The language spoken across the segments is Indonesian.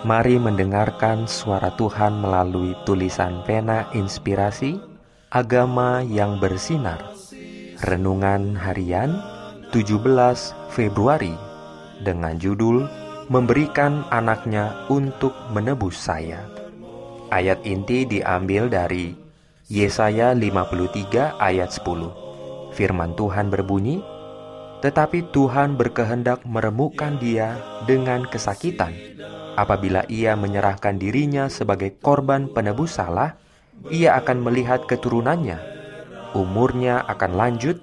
Mari mendengarkan suara Tuhan melalui tulisan pena inspirasi Agama yang bersinar. Renungan harian 17 Februari Dengan judul Memberikan anaknya untuk menebus saya. Ayat inti diambil dari Yesaya 53 ayat 10 Firman Tuhan berbunyi Tetapi Tuhan berkehendak meremukkan dia dengan kesakitan Apabila ia menyerahkan dirinya sebagai korban penebus salah, ia akan melihat keturunannya. Umurnya akan lanjut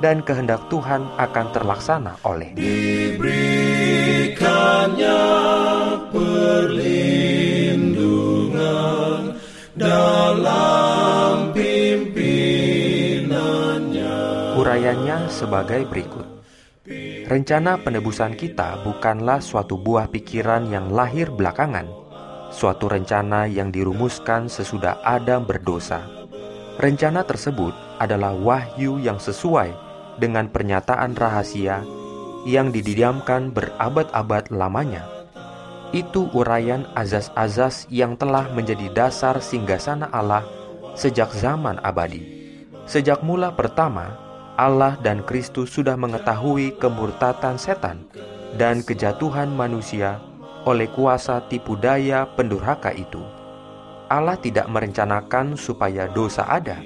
dan kehendak Tuhan akan terlaksana oleh Diberikannya perlindungan dalam pimpinannya. Urayanya sebagai berikut. Rencana penebusan kita bukanlah suatu buah pikiran yang lahir belakangan, suatu rencana yang dirumuskan sesudah Adam berdosa. Rencana tersebut adalah wahyu yang sesuai dengan pernyataan rahasia yang didiamkan berabad-abad lamanya. Itu uraian azas-azas yang telah menjadi dasar singgasana Allah sejak zaman abadi. Sejak mula pertama, Allah dan Kristus sudah mengetahui kemurtatan setan dan kejatuhan manusia oleh kuasa tipu daya pendurhaka itu. Allah tidak merencanakan supaya dosa ada,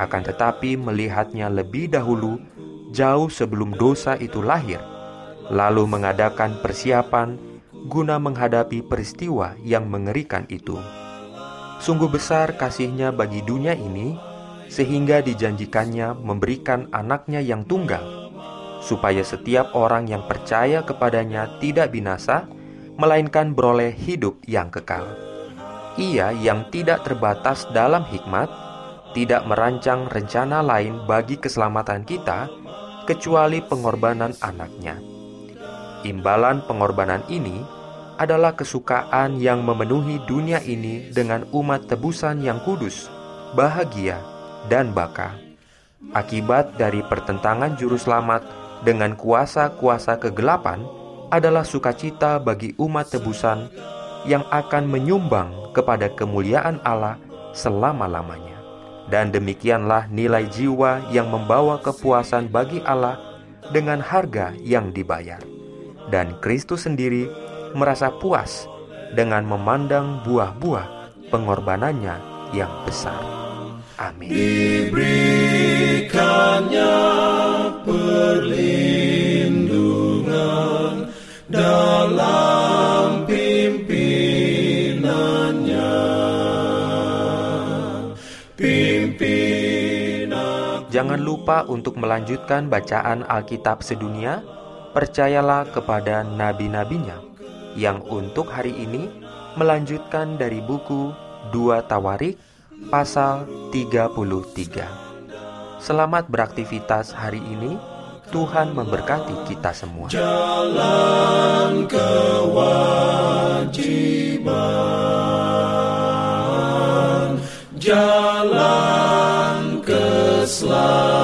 akan tetapi melihatnya lebih dahulu jauh sebelum dosa itu lahir, lalu mengadakan persiapan guna menghadapi peristiwa yang mengerikan itu. Sungguh besar kasihnya bagi dunia ini sehingga dijanjikannya memberikan anaknya yang tunggal, supaya setiap orang yang percaya kepadanya tidak binasa, melainkan beroleh hidup yang kekal. Ia yang tidak terbatas dalam hikmat, tidak merancang rencana lain bagi keselamatan kita, kecuali pengorbanan anaknya. Imbalan pengorbanan ini adalah kesukaan yang memenuhi dunia ini dengan umat tebusan yang kudus, bahagia, dan baka. Akibat dari pertentangan juru selamat dengan kuasa-kuasa kegelapan adalah sukacita bagi umat tebusan yang akan menyumbang kepada kemuliaan Allah selama-lamanya. Dan demikianlah nilai jiwa yang membawa kepuasan bagi Allah dengan harga yang dibayar. Dan Kristus sendiri merasa puas dengan memandang buah-buah pengorbanannya yang besar. Amin. Diberikannya perlindungan dalam pimpinannya. Pimpin Jangan lupa untuk melanjutkan bacaan Alkitab sedunia. Percayalah kepada nabi-nabinya yang untuk hari ini melanjutkan dari buku Dua Tawarik pasal 33. Selamat beraktivitas hari ini. Tuhan memberkati kita semua. Jalan kewajiban, jalan keselamatan.